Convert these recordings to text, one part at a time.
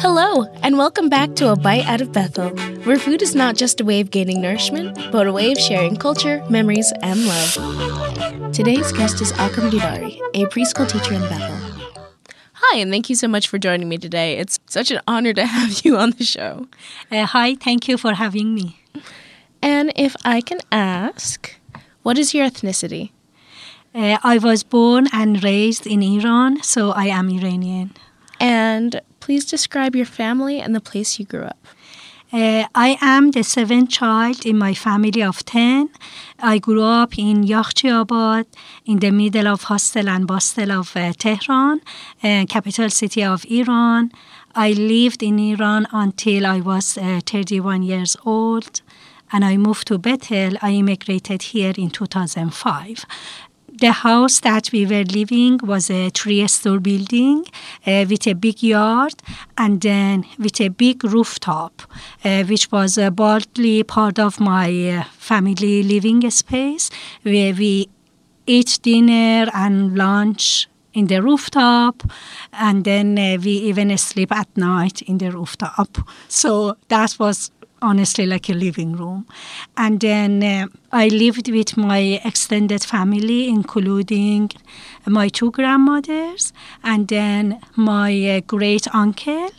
Hello, and welcome back to A Bite Out of Bethel, where food is not just a way of gaining nourishment, but a way of sharing culture, memories, and love. Today's guest is Akram Didari, a preschool teacher in Bethel. Hi, and thank you so much for joining me today. It's such an honor to have you on the show. Uh, hi, thank you for having me. And if I can ask, what is your ethnicity? Uh, I was born and raised in Iran, so I am Iranian. And please describe your family and the place you grew up. Uh, I am the seventh child in my family of 10. I grew up in Yakhchiabad, in the middle of hostel and bustle of uh, Tehran, uh, capital city of Iran. I lived in Iran until I was uh, 31 years old and I moved to Bethel. I immigrated here in 2005 the house that we were living was a three-story building uh, with a big yard and then with a big rooftop, uh, which was uh, partly part of my uh, family living space, where we eat dinner and lunch in the rooftop, and then uh, we even sleep at night in the rooftop. So that was honestly like a living room. And then uh, I lived with my extended family, including my two grandmothers and then my uh, great uncle.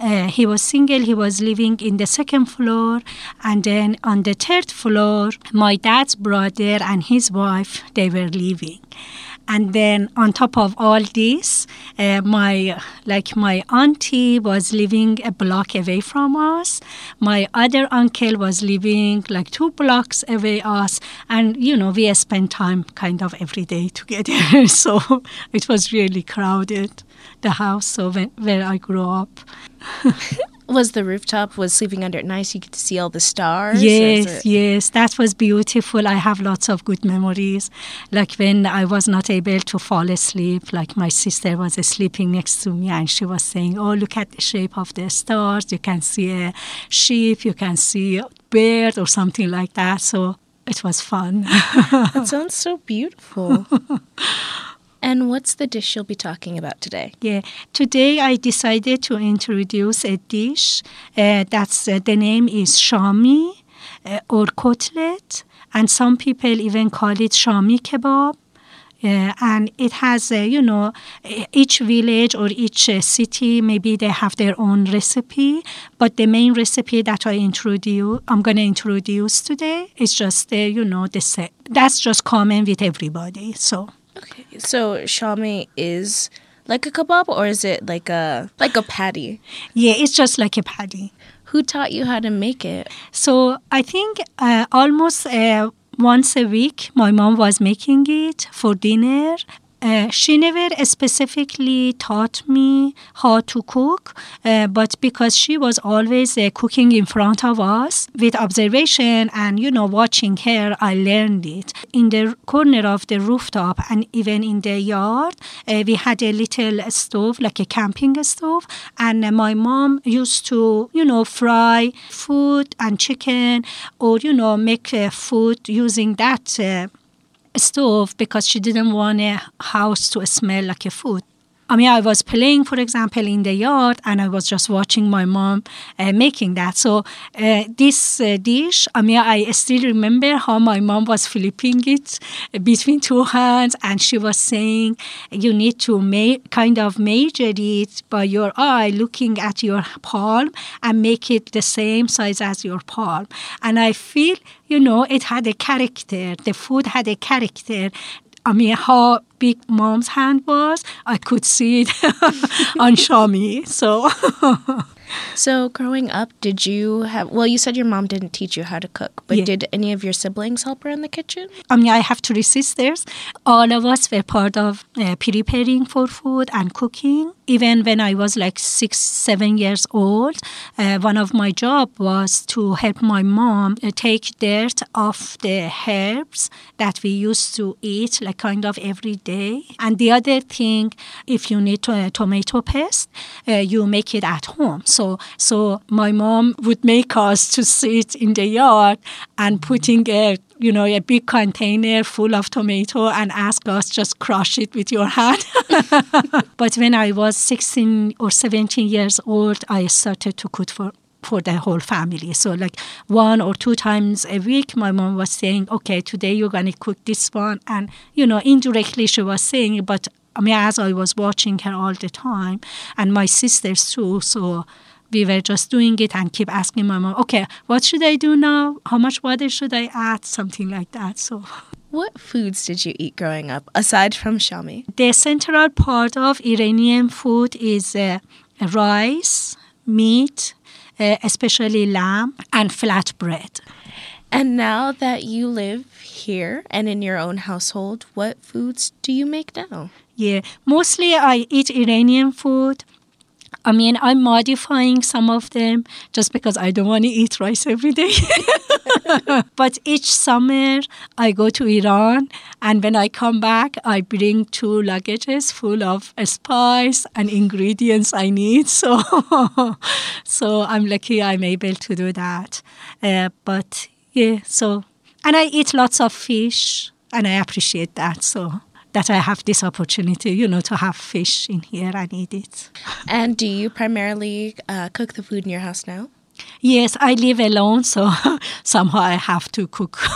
Uh, he was single, he was living in the second floor, and then on the third floor, my dad's brother and his wife, they were living and then on top of all this uh, my like my auntie was living a block away from us. My other uncle was living like two blocks away us. And you know we spent time kind of every day together. So it was really crowded the house so when, where i grew up was the rooftop was sleeping under it nice you could see all the stars. Yes yes that was beautiful. I have lots of good memories. Like when i was not able to fall asleep like my sister was sleeping next to me and she was saying oh look at the shape of the stars. You can see a sheep you can see a bird or something like that. So it was fun. That sounds so beautiful and what's the dish you'll be talking about today? Yeah, today I decided to introduce a dish. Uh, that's uh, the name is shami uh, or cutlet, and some people even call it shami kebab. Uh, and it has, uh, you know, each village or each uh, city, maybe they have their own recipe. But the main recipe that I introduce, I'm going to introduce today is just, you know, the set. that's just common with everybody. So. So shami is like a kebab, or is it like a like a patty? Yeah, it's just like a patty. Who taught you how to make it? So I think uh, almost uh, once a week, my mom was making it for dinner, uh, she never specifically taught me how to cook, uh, but because she was always uh, cooking in front of us with observation and you know watching her, I learned it. In the corner of the rooftop and even in the yard, uh, we had a little stove, like a camping stove, and my mom used to you know fry food and chicken, or you know make uh, food using that stove because she didn't want a house to smell like a food. I mean, I was playing, for example, in the yard, and I was just watching my mom uh, making that. So uh, this uh, dish, I mean, I still remember how my mom was flipping it between two hands, and she was saying, "You need to ma- kind of measure it by your eye, looking at your palm, and make it the same size as your palm." And I feel, you know, it had a character. The food had a character I mean, how big mom's hand was, I could see it on Shami. So So, growing up, did you have? Well, you said your mom didn't teach you how to cook, but yeah. did any of your siblings help her in the kitchen? I mean, I have three sisters. All of us were part of uh, preparing for food and cooking. Even when I was like six, seven years old, uh, one of my job was to help my mom uh, take dirt off the herbs that we used to eat, like kind of every day. And the other thing, if you need to, tomato paste, uh, you make it at home. So, so my mom would make us to sit in the yard and putting a you know, a big container full of tomato and ask us just crush it with your hand. but when I was 16 or 17 years old, I started to cook for for the whole family. So like one or two times a week, my mom was saying, okay, today you're to cook this one. And, you know, indirectly she was saying, but I mean, as I was watching her all the time and my sisters too. So we were just doing it and keep asking my mom, okay, what should I do now? How much water should I add? Something like that. So what foods did you eat growing up aside from shami? The central part of Iranian food is uh, rice, meat, uh, especially lamb and flatbread. And now that you live here and in your own household, what foods do you make now? Yeah, mostly I eat Iranian food. I mean, I'm modifying some of them just because I don't want to eat rice every day. but each summer I go to Iran, and when I come back, I bring two luggages full of spice and ingredients I need. So, so I'm lucky I'm able to do that. Uh, but yeah, so and I eat lots of fish, and I appreciate that. So that I have this opportunity, you know, to have fish in here and eat it. And do you primarily uh, cook the food in your house now? Yes, I live alone, so somehow I have to cook.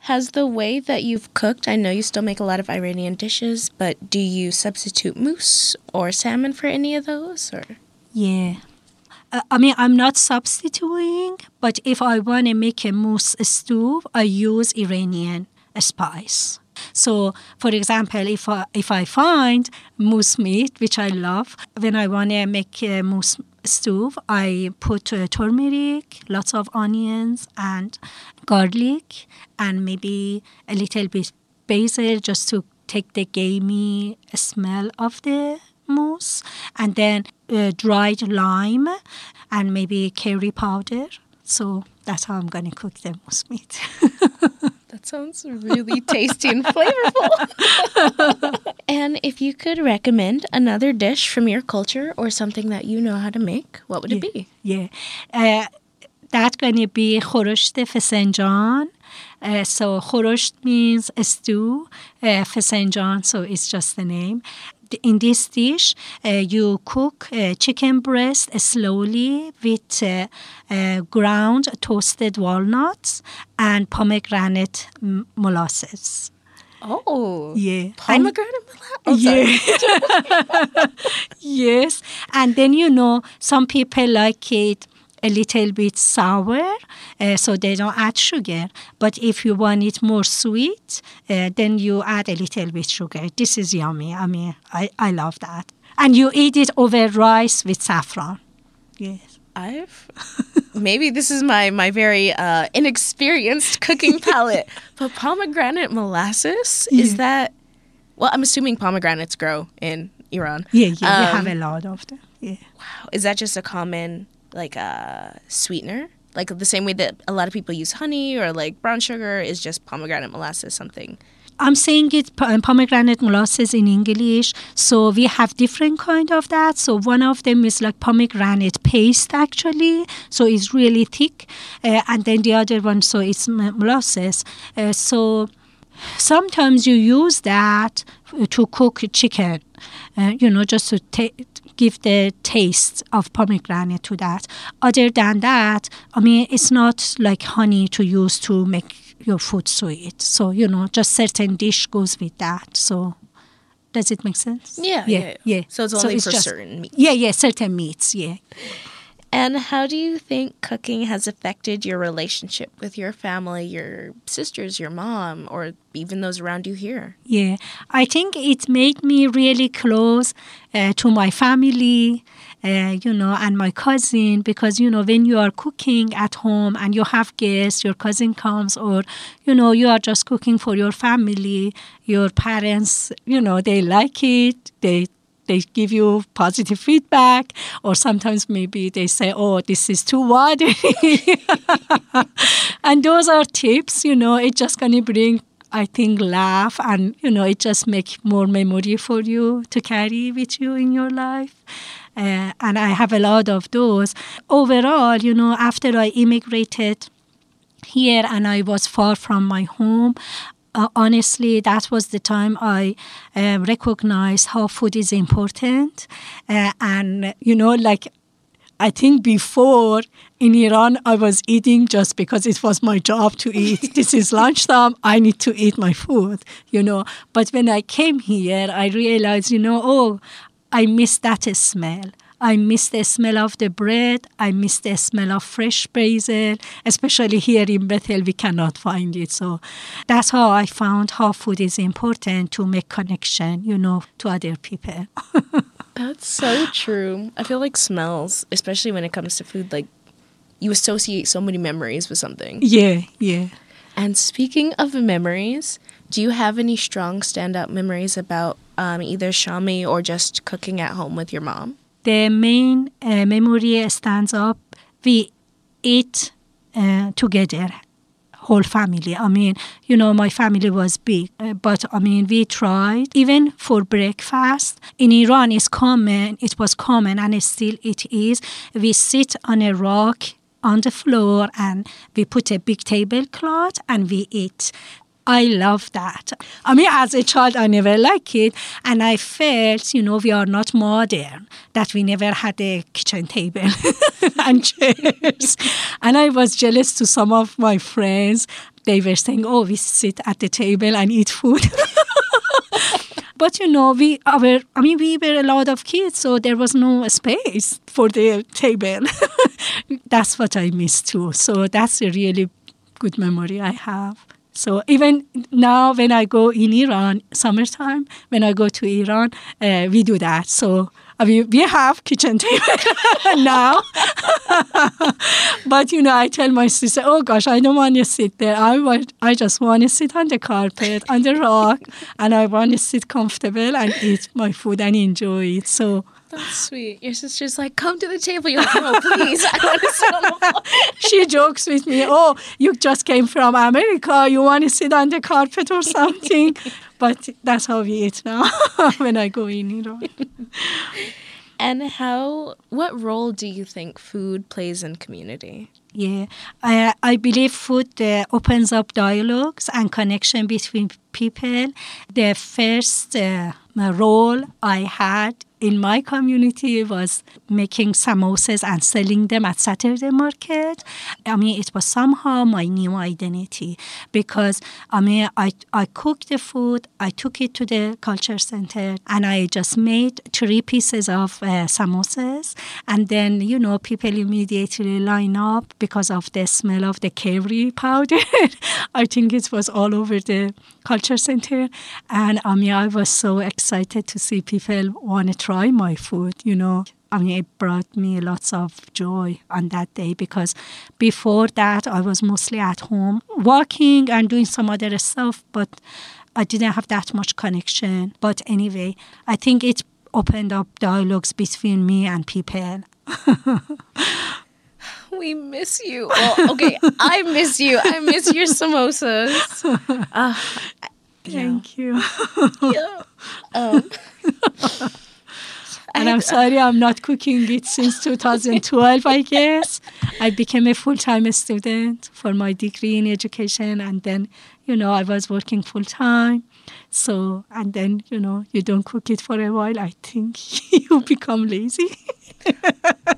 Has the way that you've cooked, I know you still make a lot of Iranian dishes, but do you substitute moose or salmon for any of those? Or Yeah. Uh, I mean, I'm not substituting, but if I want to make a moose stew, I use Iranian spice. So, for example, if I, if I find moose meat, which I love, when I want to make a moose stew, I put uh, turmeric, lots of onions, and garlic, and maybe a little bit basil just to take the gamey smell of the moose, and then uh, dried lime, and maybe curry powder. So that's how I'm going to cook the moose meat. That sounds really tasty and flavorful. and if you could recommend another dish from your culture or something that you know how to make, what would yeah, it be? Yeah. Uh, that's going to be khorosht Saint Uh, so khorosht means stew, uh, John. so it's just the name in this dish, uh, you cook uh, chicken breast slowly with uh, uh ground toasted walnuts and pomegranate molasses. Oh, yeah. Pomegranate molasses? Oh, yeah. yes. And then, you know, some people like it a little bit sour, uh, so they don't add sugar. But if you want it more sweet, uh, then you add a little bit sugar. This is yummy. I mean, I, I love that. And you eat it over rice with saffron. Yes. I've maybe this is my my very uh, inexperienced cooking palate, but pomegranate molasses yeah. is that? Well, I'm assuming pomegranates grow in Iran. Yeah, yeah, um, we have a lot of them. Yeah. Wow, is that just a common like a sweetener like the same way that a lot of people use honey or like brown sugar is just pomegranate molasses something I'm saying it pomegranate molasses in English. So we have different kind of that. So one of them is like pomegranate paste actually. So it's really thick, uh, and then the other one so it's molasses. Uh, so sometimes you use that to cook chicken. Uh, you know, just to take give the taste of pomegranate to that. Other than that, I mean, it's not like honey to use to make your food sweet. So, you know, just certain dish goes with that. So, does it make sense? Yeah, yeah, yeah. yeah. So it's only so it's for just, certain meats. Yeah, yeah, certain meats, yeah. And how do you think cooking has affected your relationship with your family, your sisters, your mom, or even those around you here? Yeah, I think it made me really close uh, to my family, uh, you know, and my cousin because, you know, when you are cooking at home and you have guests, your cousin comes, or, you know, you are just cooking for your family, your parents, you know, they like it, they they give you positive feedback or sometimes maybe they say oh this is too wide and those are tips you know it's just to bring I think, laugh and, you know, it just make more memory for you to carry with you in your life. Uh, and I have a lot of those. Overall, you know, after I immigrated here and I was far from my home, uh, honestly, that was the time I uh, recognized how food is important. Uh, and, you know, like I think before in Iran, I was eating just because it was my job to eat. this is lunchtime, I need to eat my food, you know. But when I came here, I realized, you know, oh, I miss that smell. I miss the smell of the bread. I miss the smell of fresh basil, especially here in Bethel, we cannot find it. So that's how I found how food is important to make connection, you know, to other people. that's so true. I feel like smells, especially when it comes to food, like you associate so many memories with something. Yeah, yeah. And speaking of memories, do you have any strong standout memories about um, either Shami or just cooking at home with your mom? The main uh, memory stands up. We eat uh, together, whole family. I mean, you know, my family was big, uh, but I mean, we tried even for breakfast. In Iran, it's common. It was common, and still it is. We sit on a rock on the floor and we put a big tablecloth and we eat. I love that. I mean, as a child, I never liked it. And I felt, you know, we are not modern, that we never had a kitchen table and chairs. and I was jealous to some of my friends. They were saying, oh, we sit at the table and eat food. but you know, we our I mean, we were a lot of kids, so there was no space for the table. that's what I miss too. So that's a really good memory I have. So even now, when I go in Iran, summertime, when I go to Iran, uh, we do that. So I mean, we have kitchen table now. but you know, I tell my sister, "Oh gosh, I don't want to sit there. I want, I just want to sit on the carpet, on the rock, and I want to sit comfortable and eat my food and enjoy it." So that's sweet. Your sister's like, come to the table. You're like, no, please. I want to sit on the floor. she jokes with me, oh, you just came from America. You want to sit on the carpet or something. but that's how we eat now when I go in Iran. And how, what role do you think food plays in community? Yeah, I, I believe food uh, opens up dialogues and connection between people. The first uh, role I had in my community was making samosas and selling them at Saturday market. I mean, it was somehow my new identity because I mean, I, I cooked the food, I took it to the culture center, and I just made three pieces of uh, samosas. And then, you know, people immediately line up because of the smell of the curry powder. I think it was all over the culture center. And I mean, I was so excited to see people want to try my food, you know. I mean, it brought me lots of joy on that day because before that, I was mostly at home working and doing some other stuff, but I didn't have that much connection. But anyway, I think it opened up dialogues between me and people. we miss you. Well, okay, I miss you. I miss your samosas. Uh, Thank you. yeah. Um, and I'm sorry I'm not cooking it since 2012, I guess. I became a full time student for my degree in education, and then, you know, I was working full time. So, and then, you know, you don't cook it for a while, I think you become lazy.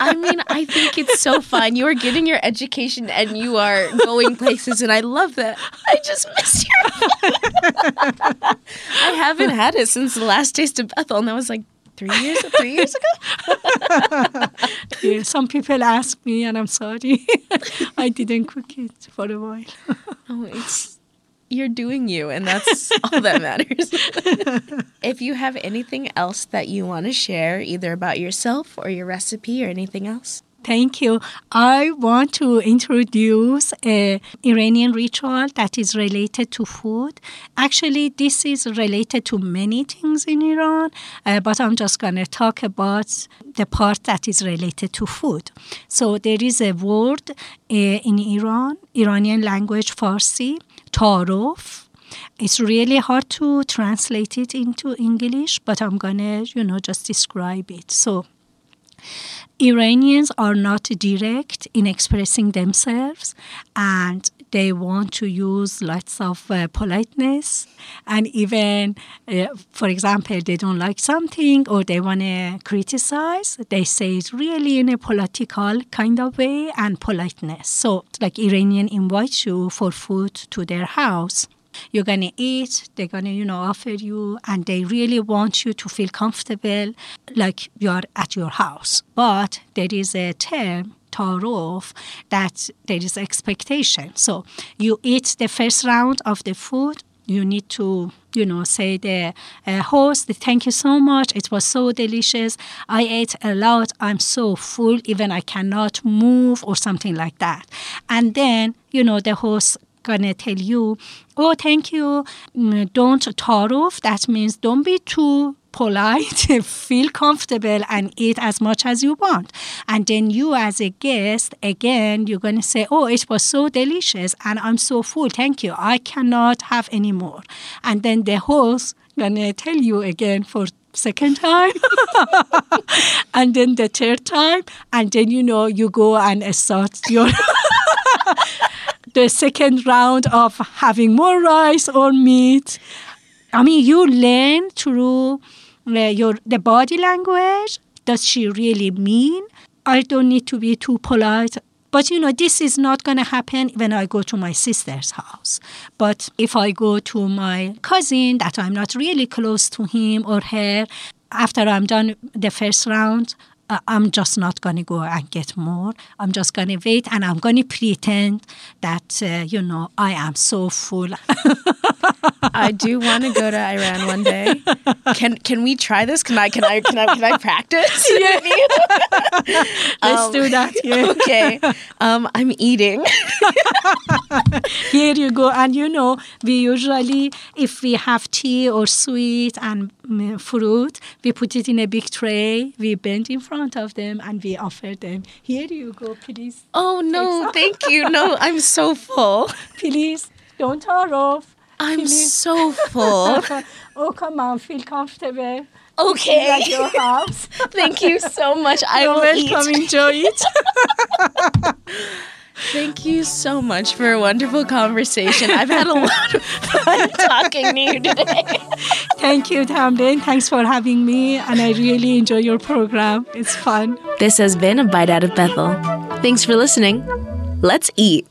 I mean, I think it's so fun. You are getting your education and you are going places, and I love that. I just miss your. I haven't had it since the last taste of Bethel, and that was like three years three years ago. yeah, some people ask me, and I'm sorry, I didn't cook it for a while. oh, it's you're doing you, and that's all that matters. if you have anything else that you want to share, either about yourself or your recipe or anything else. Thank you. I want to introduce a Iranian ritual that is related to food. Actually, this is related to many things in Iran, uh, but I'm just going to talk about the part that is related to food. So there is a word uh, in Iran, Iranian language Farsi, tarof, it's really hard to translate it into English, but I'm gonna, you know, just describe it. So Iranians are not direct in expressing themselves and they want to use lots of uh, politeness. And even uh, for example they don't like something or they want to criticize they say it really in a political kind of way and politeness. So like iranian invites you for food to their house you're going to eat they're going to you know offer you and they really want you to feel comfortable like you're at your house. But there is a term tarof that there is expectation. So you eat the first round of the food you need to you know say the uh, host thank you so much it was so delicious i ate a lot i'm so full even i cannot move or something like that. And then you know the host gonna tell you, oh, thank you, mm, don't off. That means don't be too polite, feel comfortable, and eat as much as you want. And then you, as a guest, again, you're going to say, Oh, it was so delicious, and I'm so full. Thank you. I cannot have any more. And then the host going to tell you again for second time and then the third time and then you know you go and start your the second round of having more rice or meat. I mean, you learn through uh, your the body language. Does she really mean? I don't need to be too polite. But you know, this is not going to happen when I go to my sister's house. But if I go to my cousin that I'm not really close to him or her, after I'm done the first round, I'm just not going to go and get more. I'm just going to wait and I'm going to pretend that, uh, you know, I am so full. I do want to go to Iran one day. Can can we try this? Can I can I can I can I practice? Yeah. Let's um, do that. Yeah. Okay. Um, I'm eating. Here you go. And you know, we usually if we have tea or sweet and mm, fruit, we put it in a big tray. We bend in front of them and we offer them. Here you go, please. Oh no, thank you. No, I'm so full. Please don't tarof. I'm so full. oh, come on, feel comfortable. Okay. At your house. Thank you so much. I You're will welcome. Eat. Enjoy it. Thank you so much for a wonderful conversation. I've had a lot of fun talking to you today. Thank you, Tamryn. Thanks for having me, and I really enjoy your program. It's fun. This has been a Bite Out of Bethel. Thanks for listening. Let's eat.